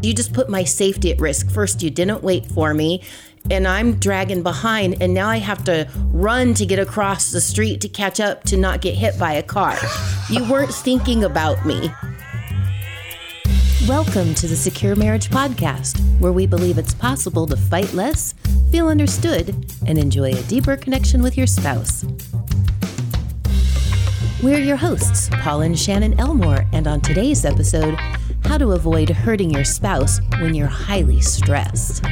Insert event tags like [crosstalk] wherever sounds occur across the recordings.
You just put my safety at risk. First, you didn't wait for me, and I'm dragging behind, and now I have to run to get across the street to catch up to not get hit by a car. You weren't thinking about me. Welcome to the Secure Marriage Podcast, where we believe it's possible to fight less, feel understood, and enjoy a deeper connection with your spouse. We're your hosts, Paul and Shannon Elmore, and on today's episode, how to avoid hurting your spouse when you're highly stressed.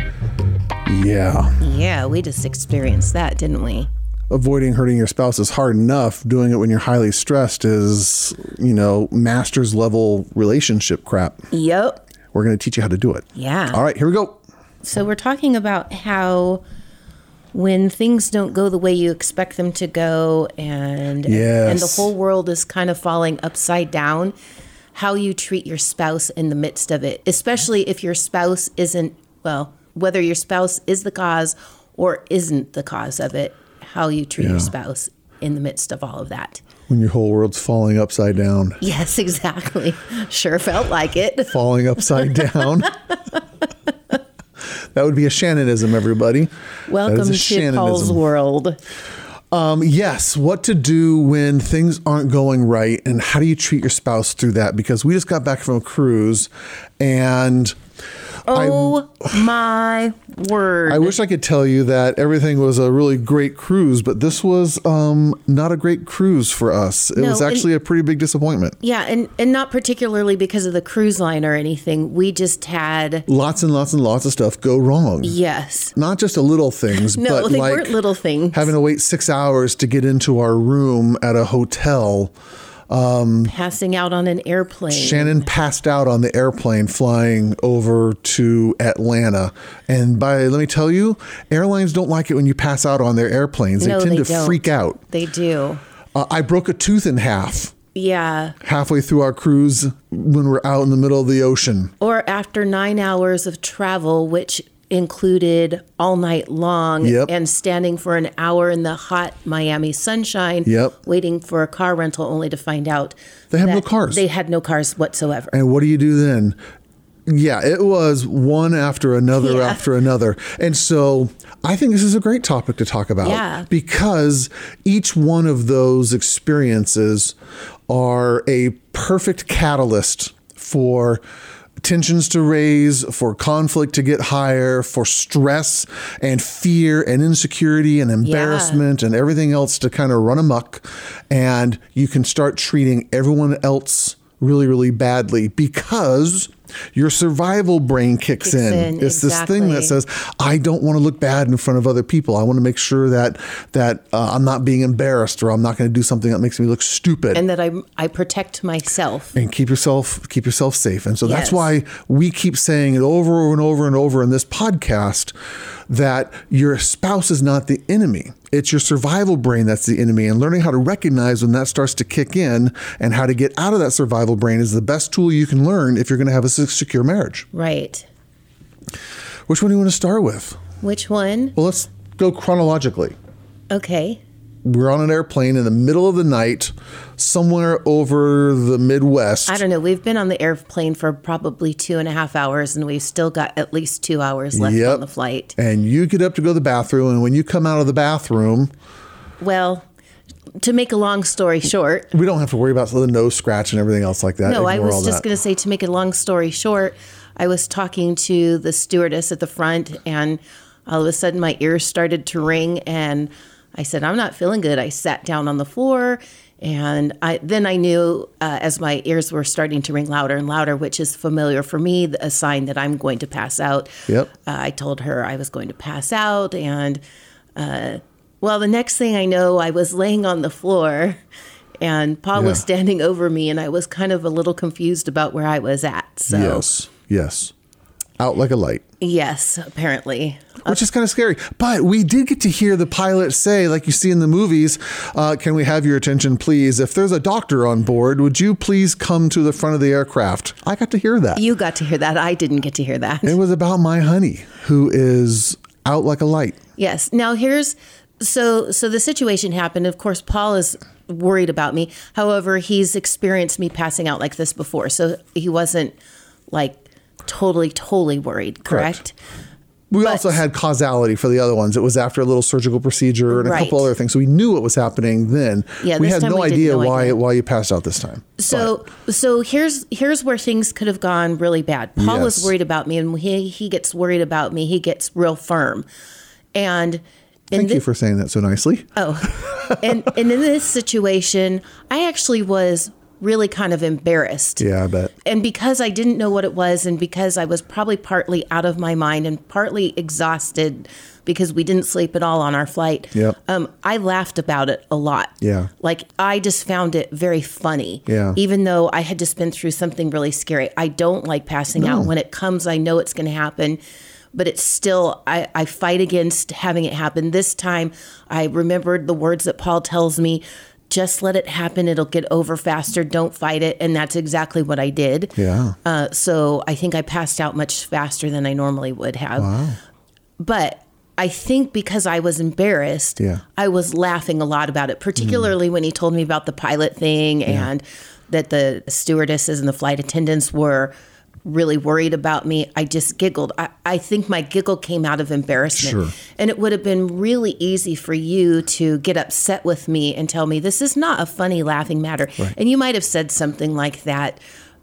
Yeah. Yeah, we just experienced that, didn't we? Avoiding hurting your spouse is hard enough. Doing it when you're highly stressed is, you know, master's level relationship crap. Yep. We're going to teach you how to do it. Yeah. All right, here we go. So, we're talking about how when things don't go the way you expect them to go and Yes. and the whole world is kind of falling upside down, how you treat your spouse in the midst of it, especially if your spouse isn't, well, whether your spouse is the cause or isn't the cause of it, how you treat your spouse in the midst of all of that. When your whole world's falling upside down. Yes, [laughs] exactly. Sure felt like it. [laughs] Falling upside down. [laughs] that would be a Shannonism, everybody. Welcome That is a to Paul's world. Um, yes, what to do when things aren't going right, and how do you treat your spouse through that? Because we just got back from a cruise, and Oh my word. I wish I could tell you that everything was a really great cruise, but this was um, not a great cruise for us. It No, was and- actually a pretty big disappointment. Yeah, and and not particularly because of the cruise line or anything. We just had Lots and lots and lots of stuff go wrong. yes. Not just a little things, [laughs] No, but they like weren't little things. having to wait six hours to get into our room at a hotel. Passing out on an airplane. Shannon passed out on the airplane flying over to Atlanta. And by let me tell you, airlines don't like it when you pass out on their airplanes. They No, tend they to don't. freak out. They do. Uh, I broke a tooth in half Yeah. halfway through our cruise when we're out in the middle of the ocean. Or after nine hours of travel, which included all night long Yep. and standing for an hour in the hot Miami sunshine, Yep. waiting for a car rental only to find out They have no cars. They had no cars whatsoever. And what do you do then? Yeah, it was one after another Yeah. after another. And so I think this is a great topic to talk about Yeah. because each one of those experiences are a perfect catalyst for tensions to raise, for conflict to get higher, for stress and fear and insecurity and embarrassment and everything else to kind of run amok. And you can start treating everyone else really, really badly because your survival brain kicks, Kicks in. in, It's this thing that says, I don't want to look bad in front of other people. I want to make sure that that uh, I'm not being embarrassed or I'm not going to do something that makes me look stupid And that I I protect myself. and keep yourself keep yourself safe. And so that's why we keep saying it over and over and over in this podcast that your spouse is not the enemy. It's your survival brain that's the enemy. And learning how to recognize when that starts to kick in and how to get out of that survival brain is the best tool you can learn if you're going to have a secure marriage. Right. Which one do you want to start with? Which one? Well, let's go chronologically. Okay. We're on an airplane in the middle of the night, somewhere over the Midwest. I don't know. We've been on the airplane for probably two and a half hours, and we've still got at least two hours left Yep. on the flight. and you get up to go to the bathroom, and when you come out of the bathroom, Well, to make a long story short, we don't have to worry about the nose scratch and everything else like that. no, I Ignore was just going to say to make a long story short, I was talking to the stewardess at the front, and all of a sudden my ears started to ring, and I said, "I'm not feeling good." I sat down on the floor. And I, then I knew uh, as my ears were starting to ring louder and louder, which is familiar for me, a sign that I'm going to pass out. Yep. Uh, I told her I was going to pass out. And uh, well, the next thing I know, I was laying on the floor and Paul was standing over me, and I was kind of a little confused about where I was at. So, Yes, yes. Out like a light. yes, apparently. which is kind of scary. But we did get to hear the pilot say, like you see in the movies, uh, "Can we have your attention, please? If there's a doctor on board, would you please come to the front of the aircraft?" I got to hear that. You got to hear that. I didn't get to hear that. It was about my honey, who is out like a light. Yes. Now here's so so the situation happened. Of course, Paul is worried about me. However, he's experienced me passing out like this before, so he wasn't like totally, totally worried. Correct. Correct. We also had causality for the other ones. It was after a little surgical procedure and a Right. couple other things. So we knew what was happening then. Yeah, we had no we idea no why idea. why you passed out this time. So so here's here's where things could have gone really bad. Paul was worried about me, and when he he gets worried about me. He gets real firm, and Thank you for saying that so nicely. Oh, and and in this situation, I actually was really kind of embarrassed. Yeah, I bet. And because I didn't know what it was, and because I was probably partly out of my mind and partly exhausted because we didn't sleep at all on our flight, Yep. um, I laughed about it a lot. Yeah. Like I just found it very funny. Yeah. Even though I had just been through something really scary. I don't like passing out. When it comes, I know it's going to happen. But it's still, I, I fight against having it happen. This time, I remembered the words that Paul tells me just let it happen. It'll get over faster. Don't fight it. And that's exactly what I did. Yeah. Uh, so I think I passed out much faster than I normally would have. Wow. But I think because I was embarrassed, Yeah. I was laughing a lot about it, particularly when he told me about the pilot thing and that the stewardesses and the flight attendants were really worried about me. I just giggled. I, I think my giggle came out of embarrassment. Sure. And it would have been really easy for you to get upset with me and tell me this is not a funny laughing matter. And you might have said something like that,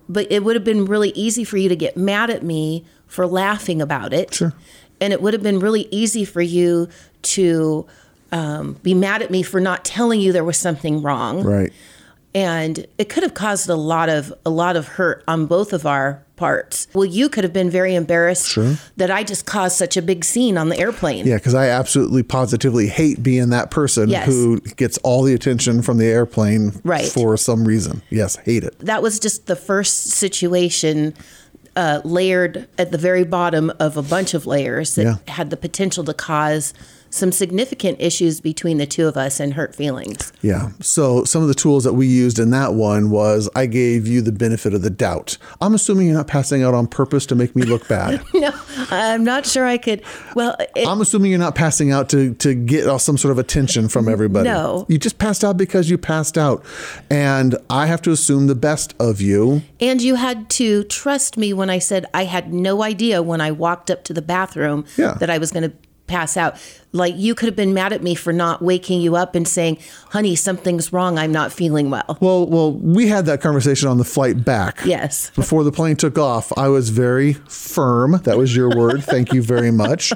but it would have been really easy for you to get mad at me for laughing about it. Sure. And it would have been really easy for you to um, be mad at me for not telling you there was something wrong Right. and it could have caused a lot of a lot of hurt on both of our parts. Well, you could have been very embarrassed Sure. that I just caused such a big scene on the airplane. Yeah, because I absolutely positively hate being that person Yes. who gets all the attention from the airplane Right. for some reason. Yes, hate it. That was just the first situation uh, layered at the very bottom of a bunch of layers that Yeah. had the potential to cause some significant issues between the two of us and hurt feelings. Yeah. So some of the tools that we used in that one was I gave you the benefit of the doubt. I'm assuming you're not passing out on purpose to make me look bad. [laughs] no, I'm not sure I could. Well, it, I'm assuming you're not passing out to to get some sort of attention from everybody. No. You just passed out because you passed out. And I have to assume the best of you. And you had to trust me when I said I had no idea when I walked up to the bathroom Yeah. that I was going to pass out. Like you could have been mad at me for not waking you up and saying, "Honey, something's wrong. I'm not feeling well." Well, well, we had that conversation on the flight back. Yes. Before the plane took off, I was very firm. That was your word. Thank you very much.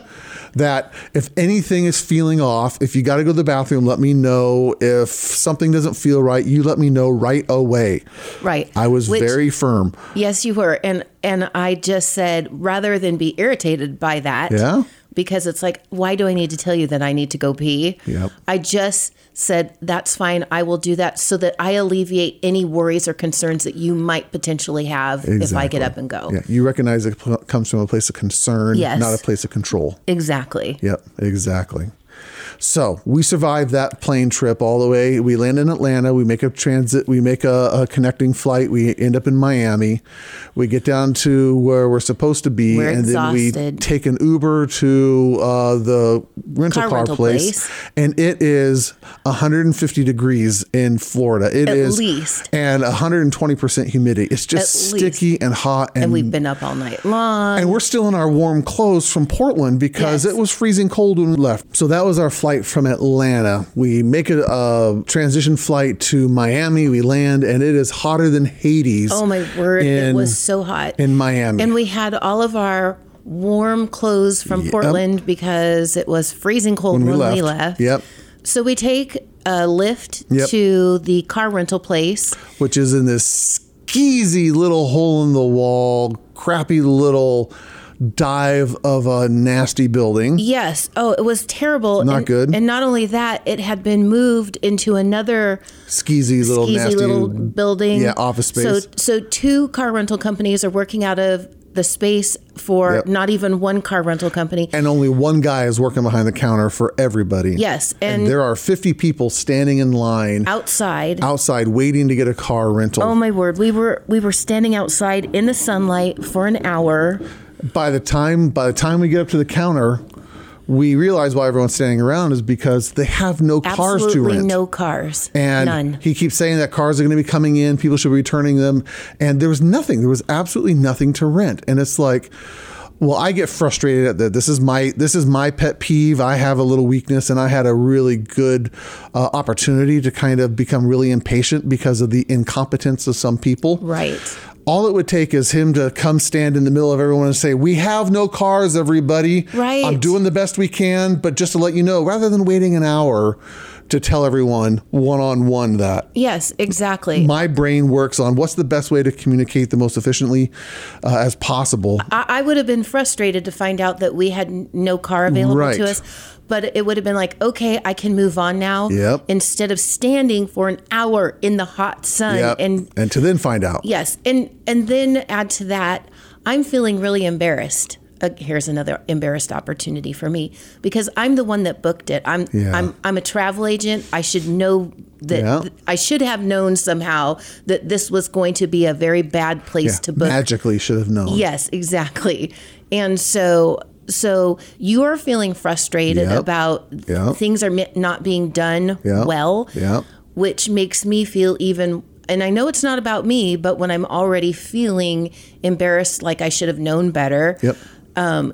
That if anything is feeling off, if you got to go to the bathroom, let me know. If something doesn't feel right, you let me know right away. Right. I was Which- very firm. Yes, you were. And and I just said rather than be irritated by that. Yeah. Because it's like, why do I need to tell you that I need to go pee? Yep. I just said, that's fine. I will do that so that I alleviate any worries or concerns that you might potentially have if I get up and go. Yeah, you recognize it comes from a place of concern, Yes. not a place of control. Exactly. Yep, exactly. So we survived that plane trip all the way. We land in Atlanta. We make a transit. We make a, a connecting flight. We end up in Miami. We get down to where we're supposed to be, We're and then we take an Uber to uh, the rental Car car, rental place, place. and it is 150 degrees in Florida. It At is least. and 120 percent humidity. It's just At least. sticky and hot, and And we've been up all night long. and we're still in our warm clothes from Portland because Yes. it was freezing cold when we left. So that was our flight from Atlanta. We make a, a transition flight to Miami. We land, and it is hotter than Hades. oh my word, it was so hot. in Miami. And we had all of our warm clothes from Portland because it was freezing cold when, we we left. left. Yep. So we take a lift Yep. to the car rental place. which is in this skeezy little hole in the wall, crappy little dive of a nasty building. Yes. Oh, it was terrible. Not and, good. And not only that, it had been moved into another Skeezy little skeezy nasty little building. Yeah, office So, space. so two car rental companies are working out of the space for Yep. not even one car rental company. and only one guy is working behind the counter for everybody. Yes, And, and- there are 50 people standing in line Outside. outside waiting to get a car rental. Oh my word, we were we were standing outside in the sunlight for an hour. By the time by the time we get up to the counter, we realize why everyone's standing around is because they have no cars to Absolutely rent. no cars. And None. he keeps saying that cars are going to be coming in, people should be returning them. And there was nothing. There was absolutely nothing to rent. And it's like, well, I get frustrated at that. This is my this is my pet peeve. I have a little weakness, and I had a really good uh, opportunity to kind of become really impatient because of the incompetence of some people. Right. All it would take is him to come stand in the middle of everyone and say, "We have no cars, everybody. Right. I'm doing the best we can, but just to let you know, rather than waiting an hour to tell everyone one on one that Yes, exactly. my brain works on what's the best way to communicate the most efficiently uh, as possible. I, I would have been frustrated to find out that we had no car available Right. to us. But it would have been like, okay, I can move on now. Yep. Instead of standing for an hour in the hot sun Yep. and and to then find out. Yes, and and then add to that, I'm feeling really embarrassed. Uh, here's another embarrassed opportunity for me because I'm the one that booked it. I'm Yeah. I'm I'm a travel agent. I should know that Yeah. I should have known somehow that this was going to be a very bad place Yeah, to book. magically should have known. Yes, exactly. And so so you're feeling frustrated Yep. about Yep. things are mi- not being done Yep. well which makes me feel even and I know it's not about me, but when I'm already feeling embarrassed like I should have known better, Yep. Um,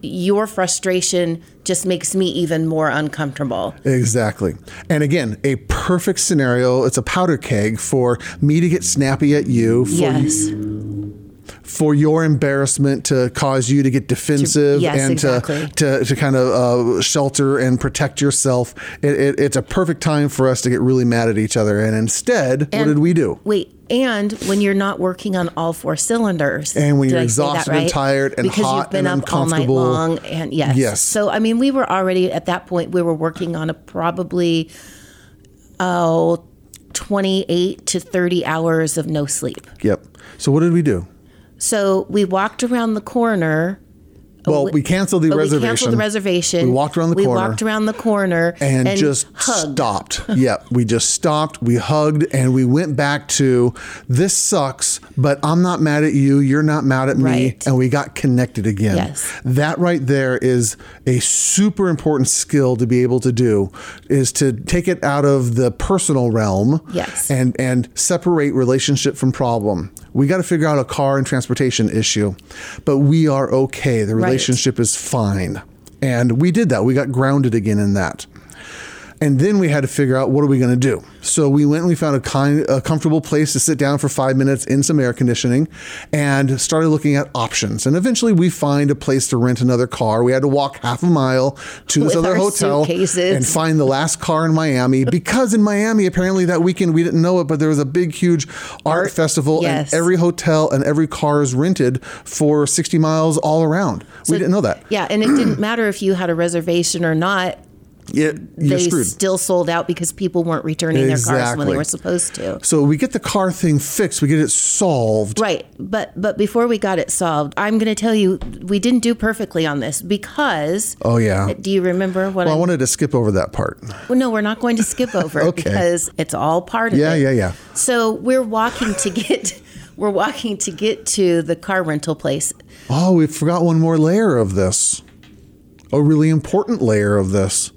your frustration just makes me even more uncomfortable. Exactly. And again, a perfect scenario. It's a powder keg for me to get snappy at you, for, yes. For your embarrassment to cause you to get defensive yes, and exactly. to, to, to kind of uh, shelter and protect yourself. It, it, it's a perfect time for us to get really mad at each other. And instead, what did we do? Wait, and when you're not working on all four cylinders, And when you're I say that exhausted and tired and because hot you've been and up all night uncomfortable. long, and yes, Yes. So I mean, we were already at that point. We were working on a probably oh. 28 to 30 hours of no sleep. Yep. So what did we do? So we walked around the corner. Well, we- we canceled the reservation. We canceled the reservation. We walked around the we corner. walked around the corner and, just hugged. stopped. [laughs] yeah, we just stopped. We hugged and we went back to this sucks, but I'm not mad at you. You're not mad at me. Right. And we got connected again. Yes. That right there is a super important skill to be able to do is to take it out of the personal realm Yes. and and separate relationship from problem. We got to figure out a car and transportation issue, but we are okay. The relationship is fine. And we did that. We got grounded again in that. And then we had to figure out what are we going to do. So we went and we found a kind, a comfortable place to sit down for five minutes in some air conditioning, and started looking at options. And eventually, we find a place to rent another car. We had to walk half a mile to this With other hotel suitcases. and find the last car in Miami [laughs] because in Miami apparently that weekend we didn't know it, but there was a big, huge art, Art, festival, yes. and every hotel and every car is rented for sixty miles all around. we didn't know that. Yeah, and it didn't matter if you had a reservation or not. Yeah, you're they still sold out because people weren't returning their cars when they were supposed to. So we get the car thing fixed. We get it solved. Right, but but before we got it solved, I'm going to tell you we didn't do perfectly on this because. Oh yeah. Do you remember what? Well, I wanted to skip over that part. well, no, we're not going to skip [laughs] over Okay. because it's all part of Yeah, it. yeah, yeah. So we're walking to get [laughs] we're walking to get to the car rental place. Oh, we forgot one more layer of this. A really important layer of this.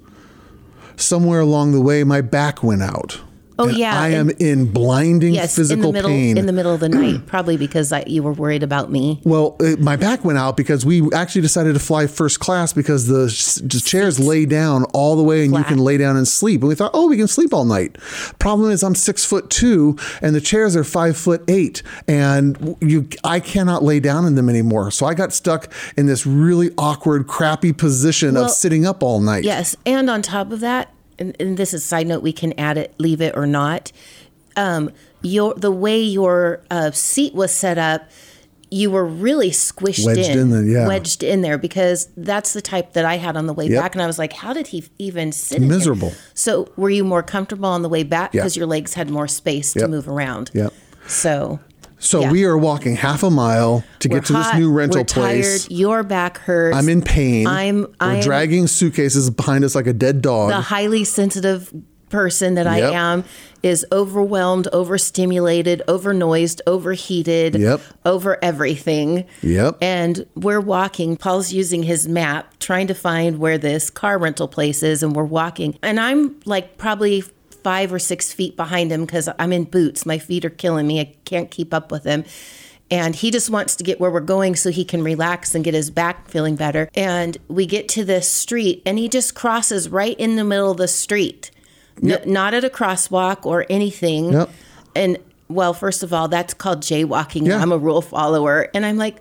Somewhere along the way, my back went out. Oh, And yeah, I am and- in blinding Yes, physical in the middle pain. in the middle of the night, [clears throat] probably because I, you were worried about me. Well, it, my back went out because we actually decided to fly first class because the, the chairs lay down all the way and you can lay down and sleep. And we thought, oh, we can sleep all night. Problem is, I'm six foot two and the chairs are five foot eight, and you I cannot lay down in them anymore. So I got stuck in this really awkward, crappy position Well, of sitting up all night. Yes, and on top of that, and, and this is a side note, we can add it, leave it or not. Um, your the way your uh, seat was set up, you were really squished Wedged in there, yeah. wedged in there because that's the type that I had on the way Yep. back, and I was like, how did he even sit? in here? Miserable. So were you more comfortable on the way back Yeah. because your legs had more space to move around? Yep. So. So Yeah. we are walking half a mile to we're get to this new rental we're place. Tired, your back hurts. I'm in pain. I'm- We're I'm- dragging suitcases behind us like a dead dog. the highly sensitive person that I am is overwhelmed, overstimulated, overnoised, overheated, Yep. over everything. Yep. And we're walking. Paul's using his map, trying to find where this car rental place is, and we're walking. And I'm like probably five or six feet behind him because I'm in boots. My feet are killing me. I can't keep up with him. And he just wants to get where we're going so he can relax and get his back feeling better. And we get to this street, and he just crosses right in the middle of the street, N- not at a crosswalk or anything. Yep. And well, first of all, that's called jaywalking. Yeah. I'm a rule follower. And I'm like,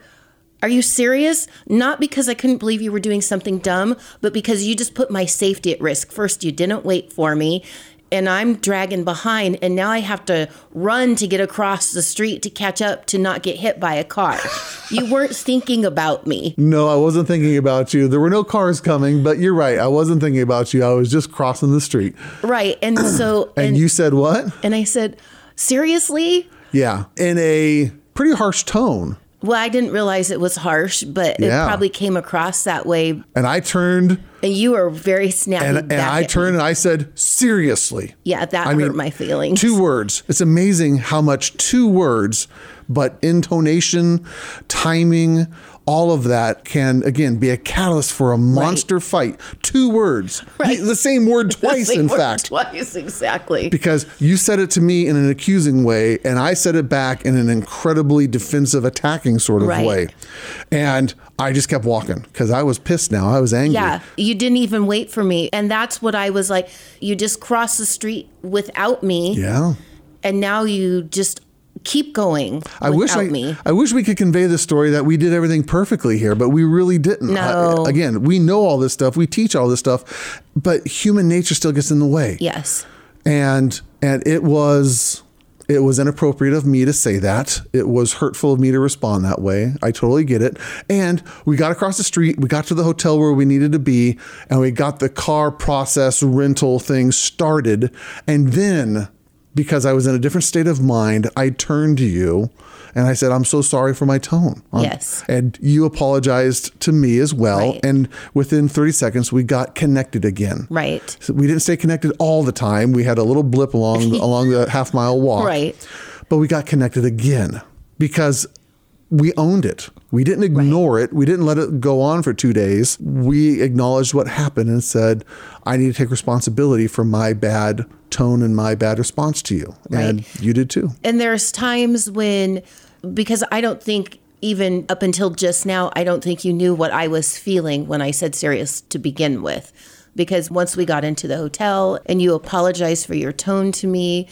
are you serious? Not because I couldn't believe you were doing something dumb, but because you just put my safety at risk. First, you didn't wait for me. And I'm dragging behind, and now I have to run to get across the street to catch up to not get hit by a car. [laughs] you weren't thinking about me. No, I wasn't thinking about you. There were no cars coming, but you're right. I wasn't thinking about you. I was just crossing the street. Right. And [clears throat] so, And, and, you said what? and I said, seriously? Yeah. In a pretty harsh tone. Well, I didn't realize it was harsh, but Yeah. it probably came across that way. And I turned And you were very snappy. and, and I turned and I said, seriously. Yeah, that I hurt mean, my feelings. Two words. It's amazing how much two words, but intonation, timing, all of that can again be a catalyst for a monster fight. Two words. Right. The, the same word [laughs] twice, Same in word fact. Twice, exactly. because you said it to me in an accusing way and I said it back in an incredibly defensive attacking sort of Right. way. And I just kept walking because I was pissed now. I was angry. Yeah, you didn't even wait for me. And that's what I was like. You just crossed the street without me. Yeah. And now you just keep going I wish I, me. I wish we could convey the story that we did everything perfectly here, but we really didn't. No. I- again, we know all this stuff, we teach all this stuff, but human nature still gets in the way. Yes. and and it was it was inappropriate of me to say that it was hurtful of me to respond that way i totally get it and we got across the street we got to the hotel where we needed to be and we got the car process rental thing started and then because i was in a different state of mind i turned to you and i said i'm so sorry for my tone Um, Yes. and you apologized to me as well Right. and within 30 seconds we got connected again Right. so we didn't stay connected all the time. We had a little blip along [laughs] along the half mile walk. Right. But we got connected again because we owned it. We didn't ignore it. We didn't let it go on for two days. We acknowledged what happened and said, I need to take responsibility for my bad tone and my bad response to you. And you did too. And there's times when, because I don't think even up until just now, I don't think you knew what I was feeling when I said serious to begin with. Because once we got into the hotel and you apologized for your tone to me,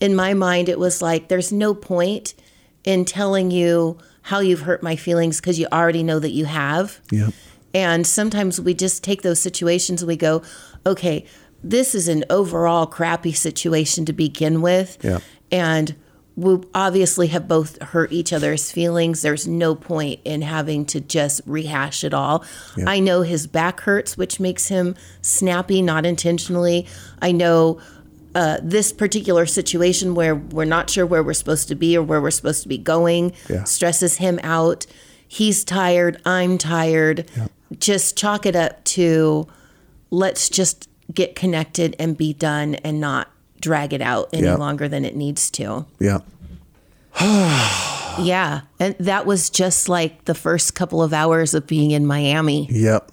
in my mind, it was like, there's no point in telling you how you've hurt my feelings because you already know that you have. Yep. And sometimes we just take those situations and we go, okay, this is an overall crappy situation to begin with. Yeah. And we obviously have both hurt each other's feelings. There's no point in having to just rehash it all. I know his back hurts, which makes him snappy, not intentionally. I know uh, this particular situation where we're not sure where we're supposed to be or where we're supposed to be going Yeah. stresses him out. He's tired. I'm tired. Just chalk it up to let's just get connected and be done and not drag it out any Yeah. longer than it needs to. Yeah. [sighs] Yeah. And that was just like the first couple of hours of being in Miami. Yep.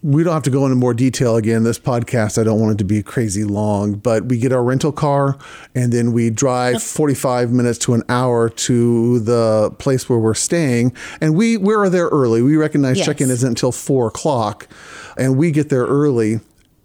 We don't have to go into more detail again. This podcast, I don't want it to be crazy long, but we get our rental car and then we drive 45 minutes to an hour to the place where we're staying. And we, we're there early. We recognize Yes. check in isn't until four o'clock. And we get there early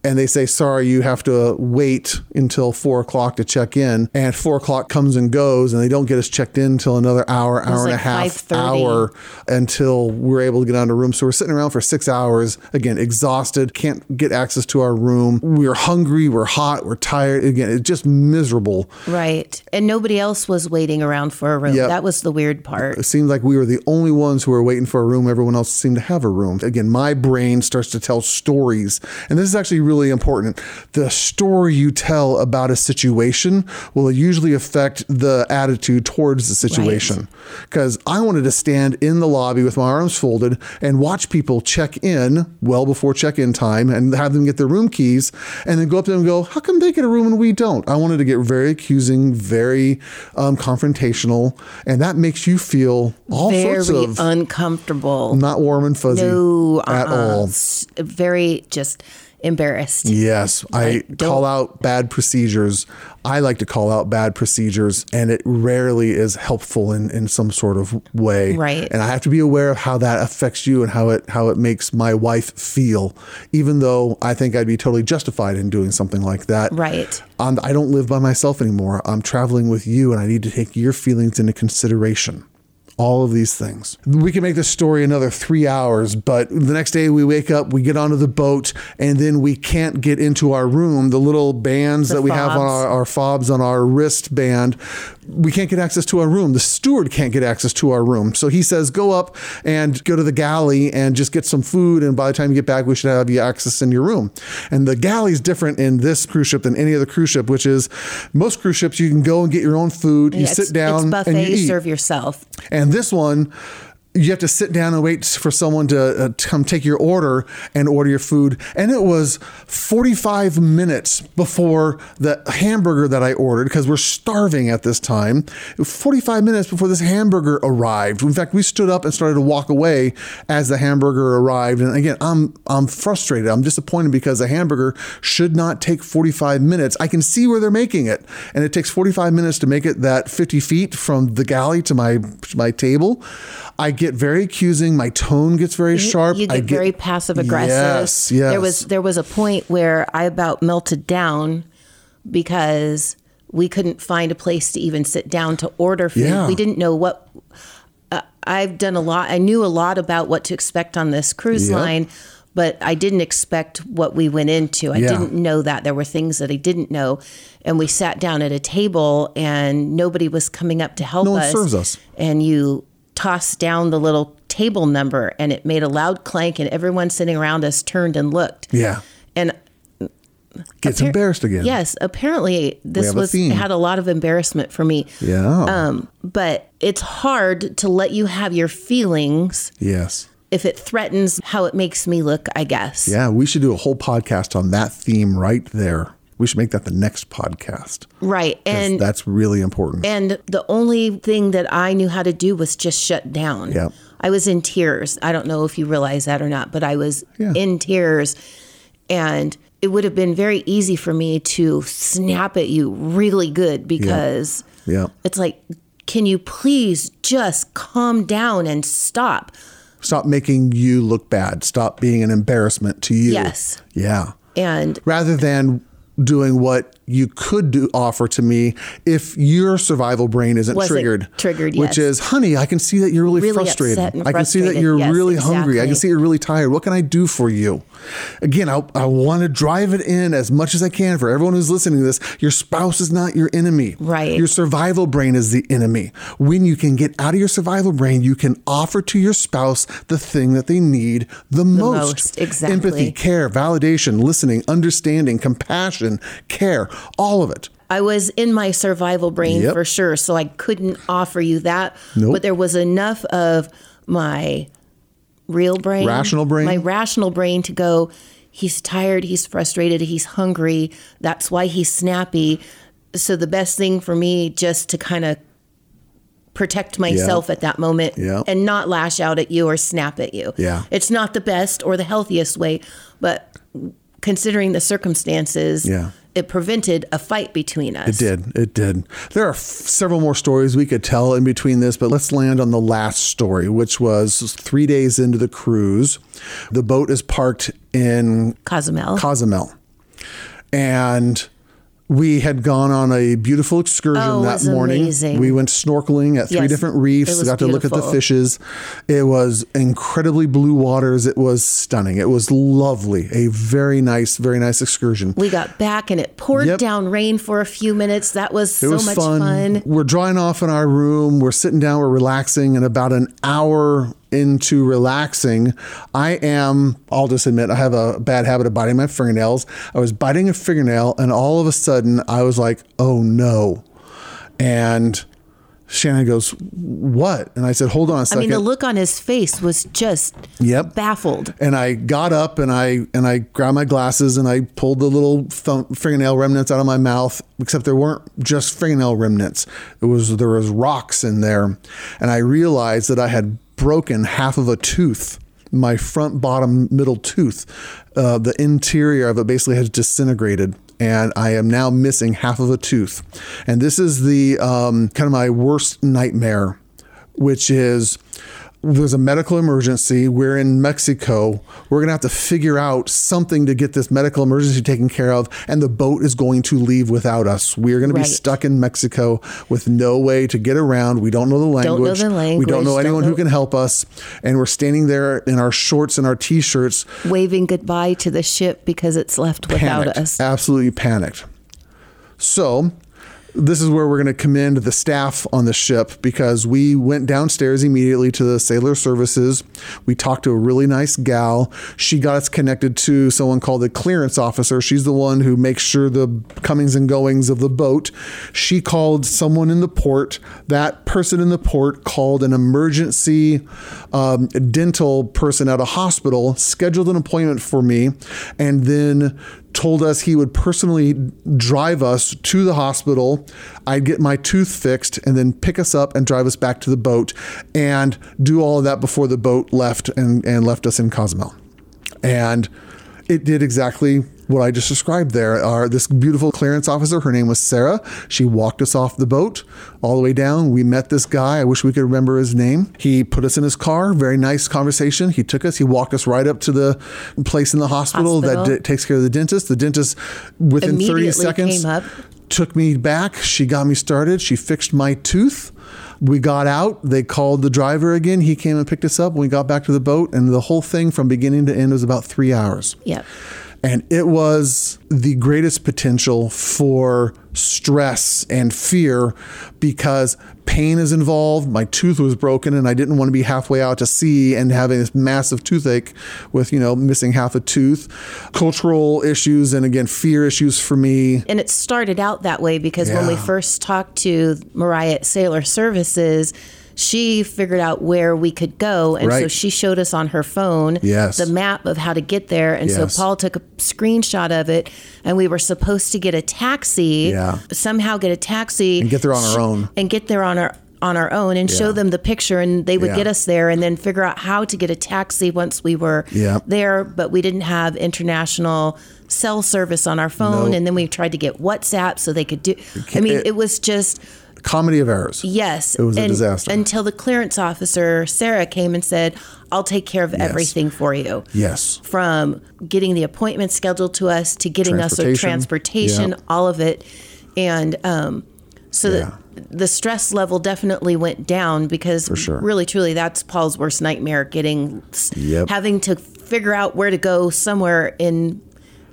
and they say, sorry, you have to wait until four o'clock to check in. And four o'clock comes and goes, and they don't get us checked in until another hour, hour and a half, hour until we're able to get out of the room. So we're sitting around for six hours, again, exhausted, can't get access to our room. We're hungry, we're hot, we're tired. Again, it's just miserable. Right. And nobody else was waiting around for a room. Yep. That was the weird part. It seemed like we were the only ones who were waiting for a room. Everyone else seemed to have a room. Again, my brain starts to tell stories. And this is actually really really important. The story you tell about a situation will usually affect the attitude towards the situation. Because I wanted to stand in the lobby with my arms folded and watch people check in well before check in time and have them get their room keys and then go up to them and go, How come they get a room and we don't? I wanted to get very accusing, very um, confrontational, and that makes you feel all Very sorts of uncomfortable. not warm and fuzzy No, at uh-uh. all. Very just embarrassed. Yes, I don't- call out bad procedures. I like to call out bad procedures, and it rarely is helpful in, in some sort of way. Right. And I have to be aware of how that affects you and how it how it makes my wife feel, even though I think I'd be totally justified in doing something like that. Right. I don't live by myself anymore. I'm traveling with you, and I need to take your feelings into consideration. All of these things. We can make this story another three hours, but the next day we wake up, we get onto the boat, and then we can't get into our room. The little bands The that we have on our, our fobs on our wristband, we can't get access to our room. The steward can't get access to our room. So he says, go up and go to the galley and just get some food. And by the time you get back, we should have you access in your room. And the galley is different in this cruise ship than any other cruise ship, which is most cruise ships, you can go and get your own food. You Yeah, it's- sit down It's and buffet. you eat. serve yourself. And this one, you have to sit down and wait for someone to, uh, to come take your order and order your food. And it was 45 minutes before the hamburger that I ordered, because we're starving at this time. 45 minutes before this hamburger arrived. In fact, we stood up and started to walk away as the hamburger arrived. And again, I'm I'm frustrated. I'm disappointed because a hamburger should not take 45 minutes. I can see where they're making it, and it takes 45 minutes to make it that 50 feet from the galley to my to my table. I get very accusing. My tone gets very sharp. You I get, very passive aggressive. Yes, yes. There was there was a point where I about melted down because we couldn't find a place to even sit down to order food. Yeah. We didn't know what. Uh, I've done a lot. I knew a lot about what to expect on this cruise Yep. line, but I didn't expect what we went into. I Yeah. didn't know that there were things that I didn't know, and we sat down at a table and nobody was coming up to help No one us. serves us. And you tossed down the little table number, and it made a loud clank, and everyone sitting around us turned and looked. Yeah. And Gets embarrassed again. yes, apparently this have a was had a lot of embarrassment for me. Yeah. Um, but it's hard to let you have your feelings yes. if it threatens how it makes me look, I guess. Yeah. We should do a whole podcast on that theme right there. We should make that the next podcast. Right. And That's really important. and the only thing that I knew how to do was just shut down. Yep. I was in tears. I don't know if you realize that or not, but I was Yeah. in tears. And it would have been very easy for me to snap at you really good because Yeah. it's like, can you please just calm down and stop? Stop making you look bad. Stop being an embarrassment to you. Yes. Yeah. And Rather than doing what you could do offer to me if your survival brain isn't Wasn't triggered. triggered, Which is, honey, I can see that you're really, Really frustrated. and I can see that you're Yes, really hungry. I can see you're really tired. What can I do for you? Again, I, I want to drive it in as much as I can for everyone who's listening to this. Your spouse is not your enemy. Right. Your survival brain is the enemy. When you can get out of your survival brain, you can offer to your spouse the thing that they need the, most. most, exactly. Empathy, care, validation, listening, understanding, compassion, care, all of it. I was in my survival brain Yep. for sure, so I couldn't offer you that. Nope. But there was enough of my real brain, Rational brain? my rational brain to go. He's tired. He's frustrated. He's hungry. That's why he's snappy. So the best thing for me just to kind of protect myself at that moment Yeah. and not lash out at you or snap at you. Yeah. It's not the best or the healthiest way, but considering the circumstances, Yeah. it prevented a fight between us. It did. It did. There are f- several more stories we could tell in between this, but let's land on the last story, which was three days into the cruise. The boat is parked in Cozumel. Cozumel. And we had gone on a beautiful excursion Oh, that morning. amazing. We went snorkeling at three Yes, different reefs, got to look at the fishes. It was incredibly blue waters. It was stunning. It was lovely. A very nice, very nice excursion. we got back and it poured Yep. down rain for a few minutes. That was so was much fun. fun. We're drying off in our room. We're sitting down. We're relaxing. And about an hour into relaxing, I am, I'll just admit, I have a bad habit of biting my fingernails. I was biting a fingernail, and all of a sudden, I was like, oh no. And Shannon goes, What? And I said, Hold on a I second. mean, the look on his face was just Yep. baffled. and I got up and I and I grabbed my glasses and I pulled the little thumb, fingernail remnants out of my mouth. Except there weren't just fingernail remnants. It was there was rocks in there, and I realized that I had broken half of a tooth. My front, bottom, middle tooth, uh, the interior of it basically has disintegrated, and I am now missing half of a tooth. And this is the um, kind of my worst nightmare which is there's a medical emergency. We're in Mexico. We're going to have to figure out something to get this medical emergency taken care of, and the boat is going to leave without us. We are going to Right. be stuck in Mexico with no way to get around. We don't know the Don't know language. We don't language, know don't anyone who can help us. And we're standing there in our shorts and our t shirts, Waving goodbye to the ship because it's left without us. absolutely panicked. So, this is where we're going to commend the staff on the ship because we went downstairs immediately to the sailor services. We talked to a really nice gal. She got us connected to someone called the clearance officer. She's the one who makes sure the comings and goings of the boat. She called someone in the port. That person in the port called an emergency um, dental person at a hospital, scheduled an appointment for me, and then told us he would personally drive us to the hospital. I'd get my tooth fixed and then pick us up and drive us back to the boat and do all of that before the boat left and, and left us in Cozumel. And it did exactly what I just described there. are this beautiful clearance officer, her name was Sarah. She walked us off the boat all the way down. We met this guy. I wish we could remember his name. He put us in his car. Very nice conversation. He took us. He walked us right up to the place in the hospital, Hospital. that d- takes care of the dentist. The dentist, within 30 seconds, came up. took me back. She got me started. She fixed my tooth. We got out. They called the driver again. He came and picked us up. We got back to the boat, and the whole thing from beginning to end was about three hours. Yep. And it was the greatest potential for stress and fear because pain is involved. My tooth was broken and I didn't want to be halfway out to sea and having this massive toothache with, you know, missing half a tooth. Cultural issues and again, fear issues for me. And it started out that way because when we first talked to Mariah at Sailor Services, she figured out where we could go. And so she showed us on her phone Yes. the map of how to get there. And Yes. so Paul took a screenshot of it and we were supposed to get a taxi, Yeah. somehow get a taxi And get there on our own. and get there on our on our own and show them the picture and they would Yeah. get us there and then figure out how to get a taxi once we were Yeah. there but we didn't have international cell service on our phone Nope. and then we tried to get WhatsApp so they could do I mean it- it was just Comedy of errors. yes It was a disaster. until the clearance officer Sarah came and said I'll take care of everything for you Yes. from getting the appointment scheduled to us to getting us a Transportation. transportation, Yeah. all of it. And um, so Yeah. the, the stress level definitely went down because sure. really, truly, that's Paul's worst nightmare getting, Yep. having to figure out where to go somewhere in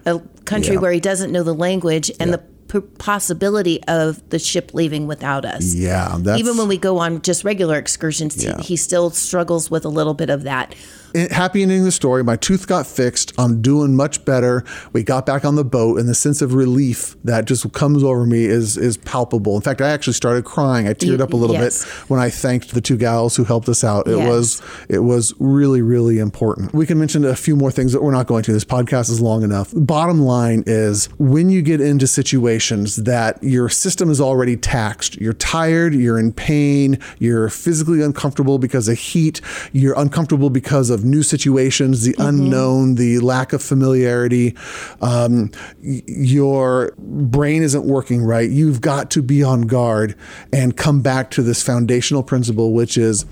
a country Yeah. where he doesn't know the language and Yeah. the p- possibility of the ship leaving without us. Yeah. That's, Even when we go on just regular excursions, he- he still struggles with a little bit of that. It- happy ending of the story. My tooth got fixed. I'm doing much better. We got back on the boat, and the sense of relief that just comes over me is is palpable. In fact, I actually started crying. I teared up a little yes. bit when I thanked the two gals who helped us out. It Yes. was it was really really important. We can mention a few more things that we're not going to. This podcast is long enough. Bottom line is when you get into situations that your system is already taxed, you're tired, you're in pain, you're physically uncomfortable because of heat, you're uncomfortable because of new situations, the unknown, the lack of familiarity, um, y- your brain isn't working right. You've got to be on guard and come back to this foundational principle, which is.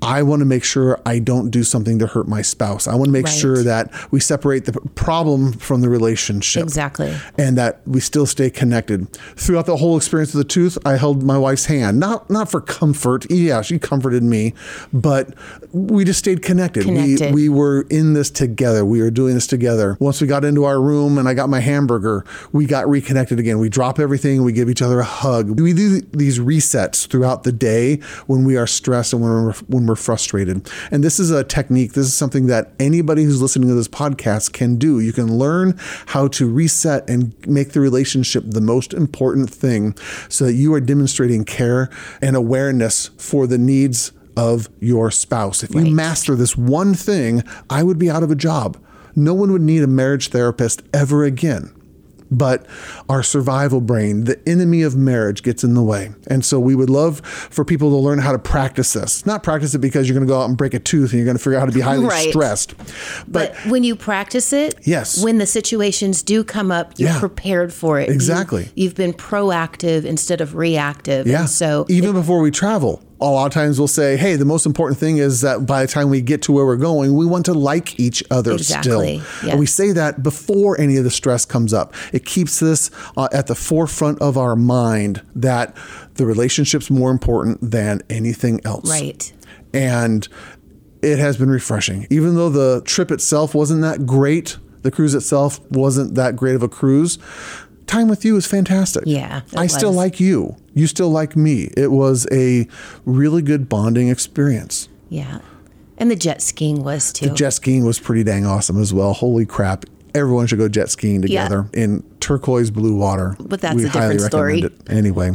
I want to make sure I don't do something to hurt my spouse. I want to make Right. sure that we separate the problem from the relationship Exactly. and that we still stay connected. Throughout the whole experience of the tooth, I held my wife's hand, not not for comfort. Yeah, she comforted me, but we just stayed connected. Connected. We we were in this together. We were doing this together. Once we got into our room and I got my hamburger, we got reconnected again. We drop everything, we give each other a hug. We do these resets throughout the day when we are stressed and when we're, when we're frustrated. And this is a technique, this is something that anybody who's listening to this podcast can do. You can learn how to reset and make the relationship the most important thing so that you are demonstrating care and awareness for the needs of your spouse. If you master this one thing, I would be out of a job. No one would need a marriage therapist ever again. But our survival brain, the enemy of marriage, gets in the way. And so we would love for people to learn how to practice this. Not practice it because you're going to go out and break a tooth and you're going to figure out how to be highly Right. stressed. But when you practice it, Yes. when the situations do come up, you're Yeah. prepared for it. Exactly. You've been proactive instead of reactive. Yeah. And so even before we travel, a lot of times we'll say, "Hey, the most important thing is that by the time we get to where we're going, we want to like each other Exactly. still." And we say that before any of the stress comes up. It keeps this uh, at the forefront of our mind that the relationship's more important than anything else. Right. And it has been refreshing. Even though the trip itself wasn't that great, the cruise itself wasn't that great of a cruise. Time with you is fantastic. Yeah, I still like you. You still like me. It was a really good bonding experience. Yeah. And the jet skiing was too. The jet skiing was pretty dang awesome as well. Holy crap. Everyone should go jet skiing together in turquoise blue water. But that's we a different story. It. Anyway.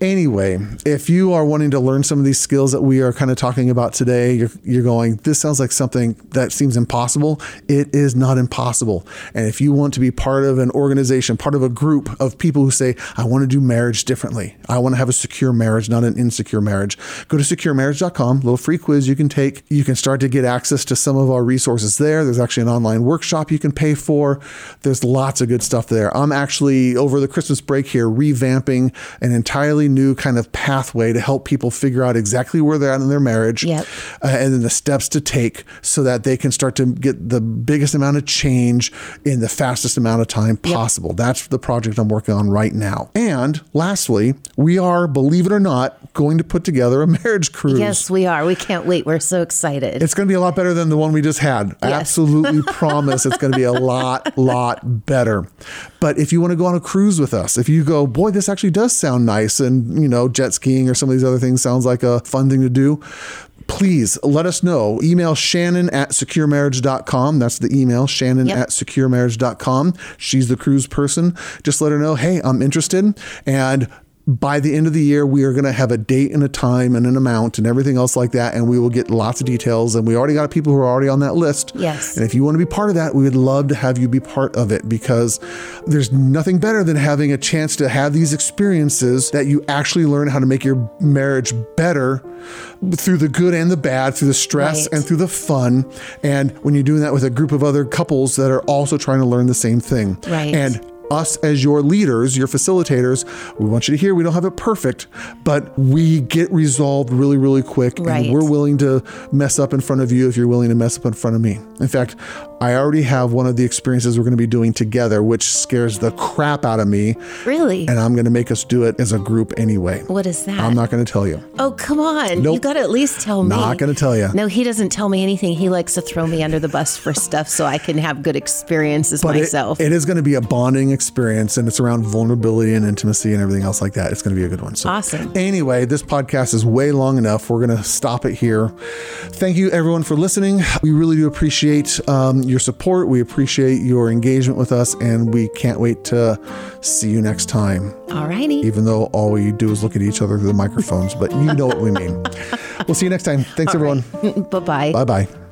Anyway, if you are wanting to learn some of these skills that we are kind of talking about today, you're, you're going, this sounds like something that seems impossible. It is not impossible. And if you want to be part of an organization, part of a group of people who say, I want to do marriage differently, I want to have a secure marriage, not an insecure marriage, go to securemarriage.com, little free quiz you can take. You can start to get access to some of our resources there. There's actually an online workshop you can pay for. There's lots of good stuff there. I'm actually, over the Christmas break here, revamping an entirely new kind of pathway to help people figure out exactly where they're at in their marriage Yep. uh, and then the steps to take so that they can start to get the biggest amount of change in the fastest amount of time possible. That's the project I'm working on right now. And lastly, we are, believe it or not, going to put together a marriage cruise. yes, we are. We can't wait. We're so excited. It's going to be a lot better than the one we just had. I absolutely [laughs] promise it's going to be a lot, lot better. But if you want to go on a cruise with us, if you go, boy, this actually does sound nice, and you know, jet skiing or some of these other things sounds like a fun thing to do. Please let us know. Email Shannon at securemarriage.com. That's the email, Shannon Yep. at securemarriage.com. She's the cruise person. Just let her know, hey, I'm interested. And by the end of the year, we are going to have a date and a time and an amount and everything else like that. And we will get lots of details. And we already got people who are already on that list. Yes. And if you want to be part of that, we would love to have you be part of it because there's nothing better than having a chance to have these experiences that you actually learn how to make your marriage better through the good and the bad, through the stress Right. and through the fun. And when you're doing that with a group of other couples that are also trying to learn the same thing. Right. And us as your leaders, your facilitators, we want you to hear we don't have it perfect, but we get resolved really, really quick. Right. And we're willing to mess up in front of you if you're willing to mess up in front of me. In fact, I already have one of the experiences we're going to be doing together, which scares the crap out of me. really? And I'm going to make us do it as a group anyway. what is that? I'm not going to tell you. oh, come on. You Nope. got to at least tell me. Not going to tell you. No, he doesn't tell me anything. He likes to throw me under the bus for stuff so I can have good experiences But it- myself. it is going to be a bonding experience and it's around vulnerability and intimacy and everything else like that. It's going to be a good one. So Awesome. Anyway, this podcast is way long enough. We're going to stop it here. Thank you everyone for listening. We really do appreciate um, your support. We appreciate your engagement with us and we can't wait to see you next time. All righty. Even though all we do is look at each other through the microphones, but you know what we mean. [laughs] We'll see you next time. Thanks everyone. [laughs] Bye bye. Bye bye.